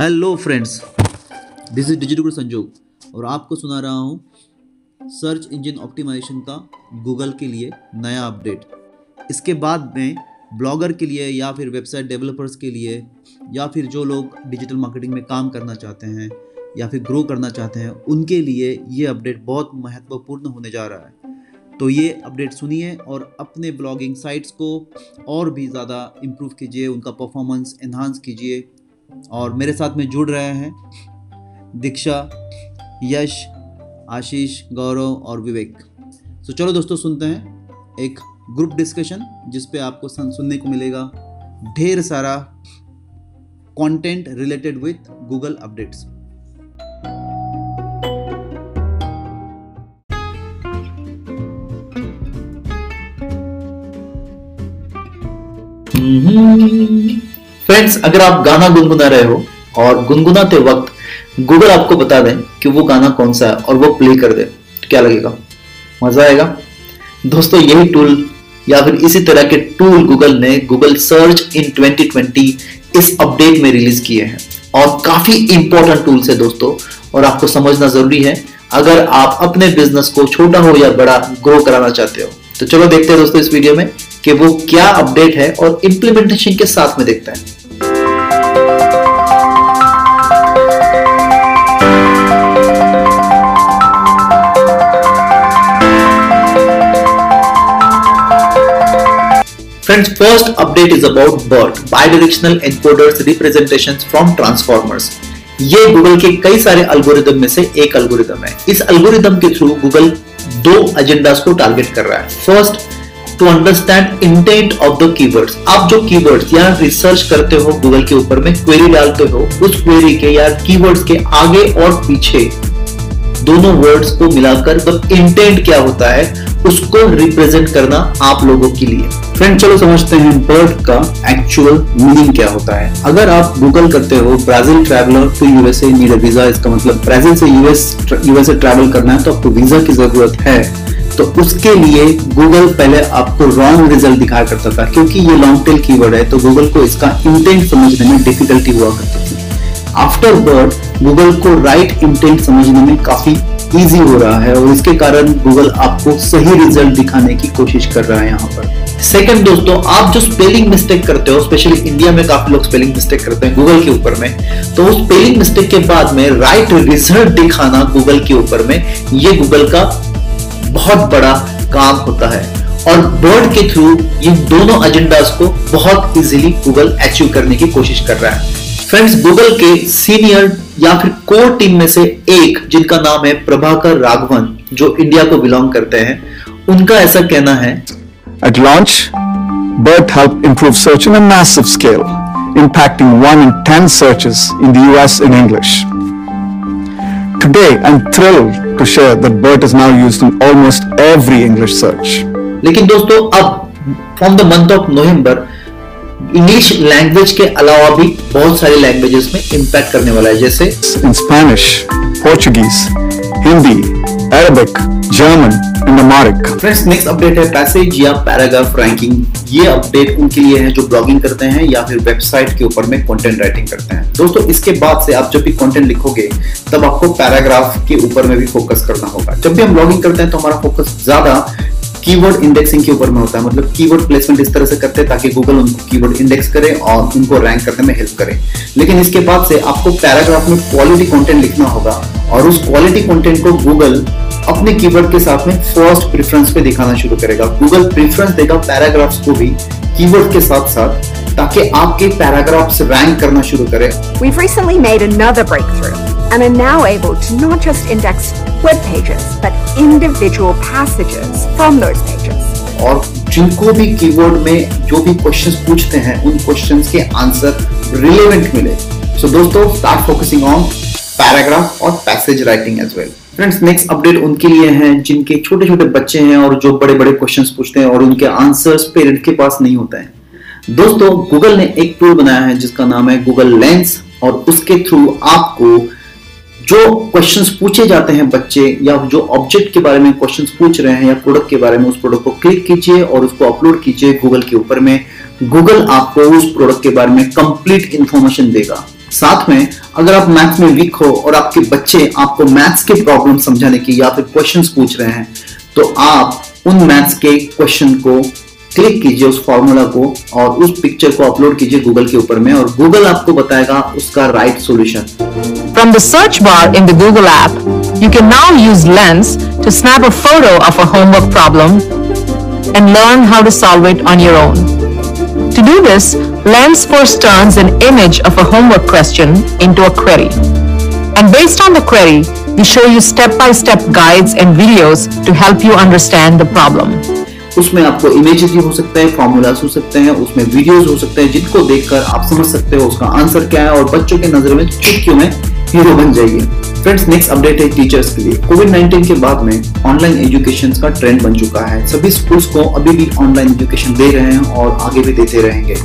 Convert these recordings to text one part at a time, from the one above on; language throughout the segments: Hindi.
Hello friends this is digital Sanjog और आपको सुना रहा हूँ सर्च इंजन ऑप्टिमाइजेशन का गूगल के लिए नया अपडेट इसके बाद में ब्लॉगर के लिए या फिर वेबसाइट डेवलपर्स के लिए या फिर जो लोग डिजिटल मार्केटिंग में काम करना चाहते हैं या फिर ग्रो करना चाहते हैं, उनके लिए ये अपडेट बहुत महत्वपूर्ण होने जा रहा है। तो ये अपडेट सुनिए और अपने ब्लॉगिंग साइट्स को और भी ज़्यादा इम्प्रूव कीजिए, उनका परफॉर्मेंस इन्हांस कीजिए। और मेरे साथ में जुड़ रहे हैं दीक्षा, यश, आशीष, गौरव और विवेक। तो चलो दोस्तों, सुनते हैं एक ग्रुप डिस्कशन जिस पे आपको सुन- सुनने को मिलेगा। ढेर सारा content related with Google updates friends अगर आप गाना गुनगुना रहे हो और गुनगुनाते वक्त गूगल आपको बता दें कि वो गाना कौन सा है और वो प्ले कर दे तो क्या लगेगा? मज़ा आएगा। दोस्तों, यही टूल या फिर इसी तरह के टूल गूगल ने गूगल सर्च इन 2020 इस अपडेट में रिलीज़ किए हैं। और काफ़ी इंपॉर्टेंट टूल्स है दोस्तों, और आपको समझना ज़रूरी है। अगर आप अपने बिज़नेस को छोटा हो या बड़ा ग्रो कराना चाहते हो तो चलो देखते हैं दोस्तों इस वीडियो में। कि वो क्या अपडेट है और इंप्लीमेंटेशन के साथ में देखते हैं। Friends, first update is about BERT, Bidirectional Encoders Representations from Transformers. ये गूगल के कई सारे अल्गोरिदम में से एक अल्गोरिदम है। इस अल्गोरिदम के थ्रू गूगल दो एजेंडास को टारगेट कर रहा है। First to understand intent of the keywords आप जो कीवर्ड्स या रिसर्च करते हो गूगल के ऊपर में क्वेरी डालते हो, उस क्वेरी के या कीवर्ड्स के आगे और पीछे दोनों वर्ड्स को मिलाकर द इंटेंट क्या होता है, उसको रिप्रेजेंट करना आप लोगों के लिए। फ्रेंड चलो समझते हैं बर्ड का एक्चुअल मीनिंग क्या होता है। अगर आप गूगल करते हो Brazil traveller to USA need a visa इसका मतलब ब्राज़ील से यूएस यूएसए ट्रैवल करना है तो आपको वीज़ा की ज़रूरत है। तो उसके लिए गूगल पहले आपको रॉन्ग रिज़ल्ट दिखाया करता था, क्योंकि ये लॉन्ग टेल कीवर्ड है तो गूगल को इसका इंटेंट समझने में डिफिकल्टी हुआ करती थी। आफ्टर बर्ड गूगल को राइट इंटेंट समझने में काफ़ी इजी हो रहा है, और इसके कारण गूगल आपको सही रिज़ल्ट दिखाने की कोशिश कर रहा है यहाँ पर। सेकंड दोस्तों, आप जो स्पेलिंग मिस्टेक करते हो स्पेशली इंडिया में काफ़ी लोग स्पेलिंग मिस्टेक करते हैं गूगल के ऊपर में तो उस स्पेलिंग मिस्टेक के बाद में राइट रिज़ल्ट दिखाना गूगल के ऊपर में, ये गूगल का बहुत बड़ा काम होता है और बर्ड के थ्रू ये दोनों एजेंडास को बहुत इजीली गूगल अचीव करने की कोशिश कर रहा है फ्रेंड्स गूगल के सीनियर या फिर कोर टीम में से एक जिनका नाम है प्रभाकर राघवन जो इंडिया को बिलोंग करते हैं उनका ऐसा कहना है launch, BERT helped improve search on a massive scale, impacting 1 in 10 searches in the US in English. Today, I'm thrilled to share that BERT is now used in almost every English search. लेकिन दोस्तों अब from the month of November English language के अलावा भी बहुत सारी लैंग्वेजेस में इम्पैक्ट करने वाला है जैसे In Spanish, Portuguese, Hindi, Arabic, German, and Amharic. Friends next update है पैसेज या पैराग्राफ रैंकिंग ये अपडेट उनके लिए है जो ब्लॉगिंग करते हैं या फिर वेबसाइट के ऊपर में कंटेंट राइटिंग करते हैं। दोस्तों इसके बाद से आप जब भी कंटेंट लिखोगे तब आपको पैराग्राफ के ऊपर में भी फोकस करना होगा। जब भी हम ब्लॉगिंग करते हैं तो हमारा फोकस ज़्यादा कीवर्ड इंडेक्सिंग के ऊपर में होता है। मतलब कीवर्ड प्लेसमेंट इस तरह से करते हैं ताकि गूगल उनको कीवर्ड इंडेक्स करे और उनको रैंक करने में हेल्प करे। लेकिन इसके बाद से आपको पैराग्राफ में क्वालिटी कंटेंट लिखना होगा। और उस क्वालिटी कंटेंट को गूगल अपने कीवर्ड के साथ में फ़र्स्ट प्रेफरेंस पे दिखाना शुरू करेगा। गूगल प्रेफरेंस देगा पैराग्राफ्स को भी कीवर्ड के साथ साथ ताकि आपके पैराग्राफ्स रैंक करना शुरू करें। We've recently made another breakthrough and are now able to not just index web pages, but individual passages from those pages. और जिनको भी कीवर्ड में जो भी क्वेश्चंस पूछते हैं उन क्वेश्चंस के आंसर रिलेवेंट मिले। सो so, दोस्तों स्टार्ट फोकसिंग ऑन पैराग्राफ और passage writing as well friends next update उनके लिए है, जिनके छोटे छोटे बच्चे हैं और जो बड़े बड़े क्वेश्चंस पूछते हैं और उनके आंसर्स पेरेंट के पास नहीं होते हैं। दोस्तों गूगल ने एक टूल बनाया है जिसका नाम है गूगल लेंस और उसके थ्रू आपको जो क्वेश्चंस पूछे जाते हैं बच्चे या जो ऑब्जेक्ट के बारे में क्वेश्चंस पूछ रहे हैं या प्रोडक्ट के बारे में उस प्रोडक्ट को क्लिक कीजिए और उसको अपलोड कीजिए गूगल के ऊपर में। गूगल आपको उस प्रोडक्ट के बारे में कंप्लीट इंफॉर्मेशन देगा। साथ में अगर आप मैथ्स में वीक हो और आपके बच्चे आपको मैथ्स के प्रॉब्लम समझाने की या फिर क्वेश्चंस पूछ रहे हैं तो आप उन मैथ्स के क्वेश्चन को क्लिक कीजिए उस फॉर्मूला को और उस पिक्चर को अपलोड कीजिए गूगल के ऊपर में और गूगल आपको बताएगा उसका right solution from the search bar in the Google app, you can now use Lens to snap a photo of a homework problem and learn how to solve it on your own. To do this, First turns an image of a homework question into a query. And based on the query, we show you step-by-step guides and videos to help you understand the problem. उसमें आपको इमेजेस भी हो सकते हैं फॉर्मूलाज हो सकते हैं उसमें वीडियोस हो सकते हैं जिनको देखकर आप समझ सकते हो उसका आंसर क्या है और बच्चों के नज़र में चुटकियों में हीरो बन जाइए फ्रेंड्स नेक्स्ट अपडेट है टीचर्स के लिए कोविड 19 के बाद में ऑनलाइन एजुकेशन का ट्रेंड बन चुका है सभी स्कूल्स को अभी भी ऑनलाइन एजुकेशन दे रहे हैं और आगे भी देते रहेंगे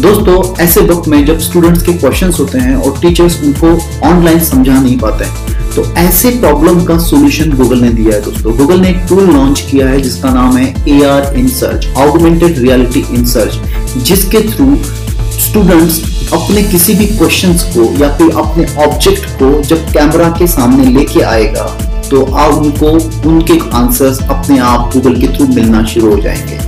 दोस्तों, ऐसे वक्त में जब स्टूडेंट्स के क्वेश्चन होते हैं और टीचर्स उनको ऑनलाइन समझा नहीं पाते हैं तो ऐसे प्रॉब्लम का सॉल्यूशन गूगल ने दिया है दोस्तों। गूगल ने एक टूल लॉन्च किया है जिसका नाम है A R in search augmented reality in search जिसके थ्रू स्टूडेंट्स अपने किसी भी क्वेश्चंस को या फिर अपने ऑब्जेक्ट को जब कैमरा के सामने लेके आएगा तो आप उनको उनके आंसर्स अपने आप गूगल के थ्रू मिलना शुरू हो जाएँगे।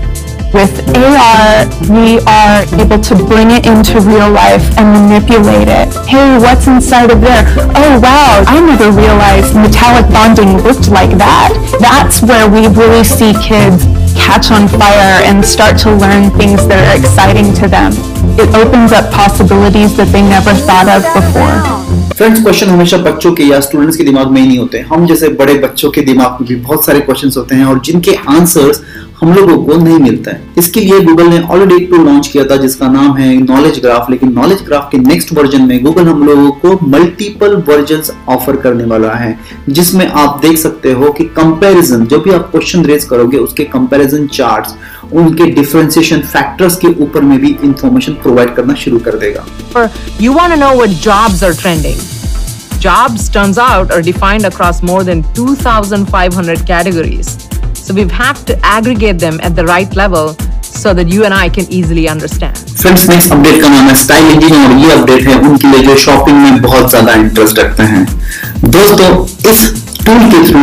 With AR, we are able to bring it into real life and manipulate it. Hey, what's inside of there? Oh wow, I never realized metallic bonding looked like that. That's where we really see kids catch on fire and start to learn things that are exciting to them. It opens up possibilities that they never thought of before. Friends question हमेशा बच्चों के या स्टूडेंट्स के दिमाग में ही नहीं होते हम जैसे बड़े बच्चों के दिमाग में भी बहुत सारे क्वेश्चंस होते हैं और जिनके आंसर्स हम लोगों को नहीं मिलता है इसके लिए गूगल ने ऑलरेडी एक टूल लॉन्च किया था जिसका नाम है नॉलेज ग्राफ लेकिन नॉलेज ग्राफ के नेक्स्ट वर्जन में गूगल हम लोगों को मल्टीपल वर्जन ऑफ़र करने वाला है जिसमें आप देख सकते हो कि कंपैरिजन जो भी आप क्वेश्चन रेज करोगे उसके कंपैरिजन चार्ट्स उनके डिफरेंशिएशन फैक्टर्स के ऊपर में भी इंफॉर्मेशन प्रोवाइड करना शुरू कर देगा You want to know what jobs are trending. Jobs, turns out, are defined across more than 2,500 categories. So we've had to aggregate them at the right level so that you and I can easily understand. Friends next update का नाम है स्टाइल इंजन और ये अपडेट है उनके लिए जो शॉपिंग में बहुत ज्यादा इंटरेस्ट रखते हैं दोस्तों इस टूल के थ्रू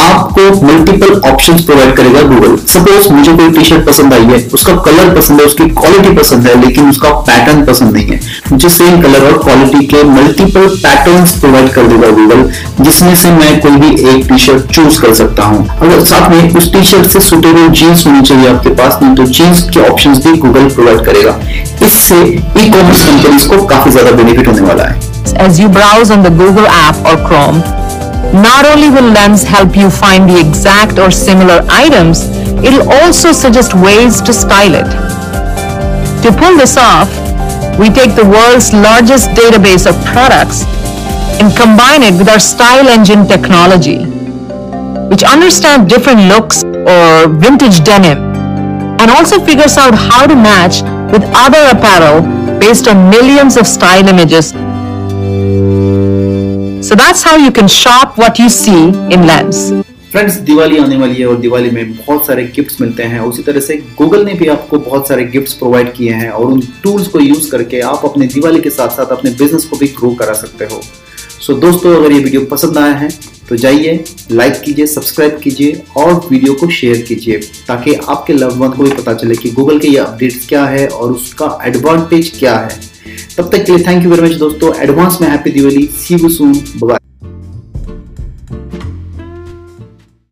आपको मल्टीपल ऑप्शंस प्रोवाइड करेगा गूगल सपोज़ मुझे कोई टी शर्ट पसंद आई है उसका कलर पसंद है उसकी क्वालिटी पसंद है लेकिन उसका पैटर्न पसंद नहीं है। मुझे सेम कलर और क्वालिटी के मल्टीपल पैटर्न्स प्रोवाइड कर देगा गूगल जिसमें से मैं कोई भी एक टी शर्ट चूज़ कर सकता हूँ। अगर साथ में उस टी शर्ट से सुटेबल जीन्स होनी चाहिए आपके पास नहीं तो जीन्स के ऑप्शन भी गूगल प्रोवाइड करेगा। इससे ई कॉमर्स कंपनीज़ को काफ़ी ज़्यादा बेनिफिट होने वाला है। As you browse on the Google app or Chrome, not only will Lens help you find the exact or similar items, it'll also suggest ways to style it. To pull this off, we take the world's largest database of products and combine it with our style engine technology, which understands different looks or vintage denim and also figures out how to match with other apparel based on millions of style images so that's how you can shop what you see in Lens. Friends Diwali आने वाली है और दिवाली में बहुत सारे गिफ्ट्स मिलते हैं। उसी तरह से गूगल ने भी आपको बहुत सारे गिफ्ट्स प्रोवाइड किए हैं और उन टूल्स को यूज़ करके आप अपने दिवाली के साथ साथ अपने बिज़नेस को भी ग्रो करा सकते हो। सो so, दोस्तों अगर ये वीडियो पसंद आया है तो जाइए लाइक कीजिए सब्सक्राइब कीजिए और वीडियो को शेयर कीजिए ताकि आपके लव वन को भी पता चले कि गूगल के ये अपडेट्स क्या है और उसका एडवांटेज क्या है। तब तक के लिए थैंक यू वेरी मच दोस्तों। एडवांस में happy Diwali see you soon bye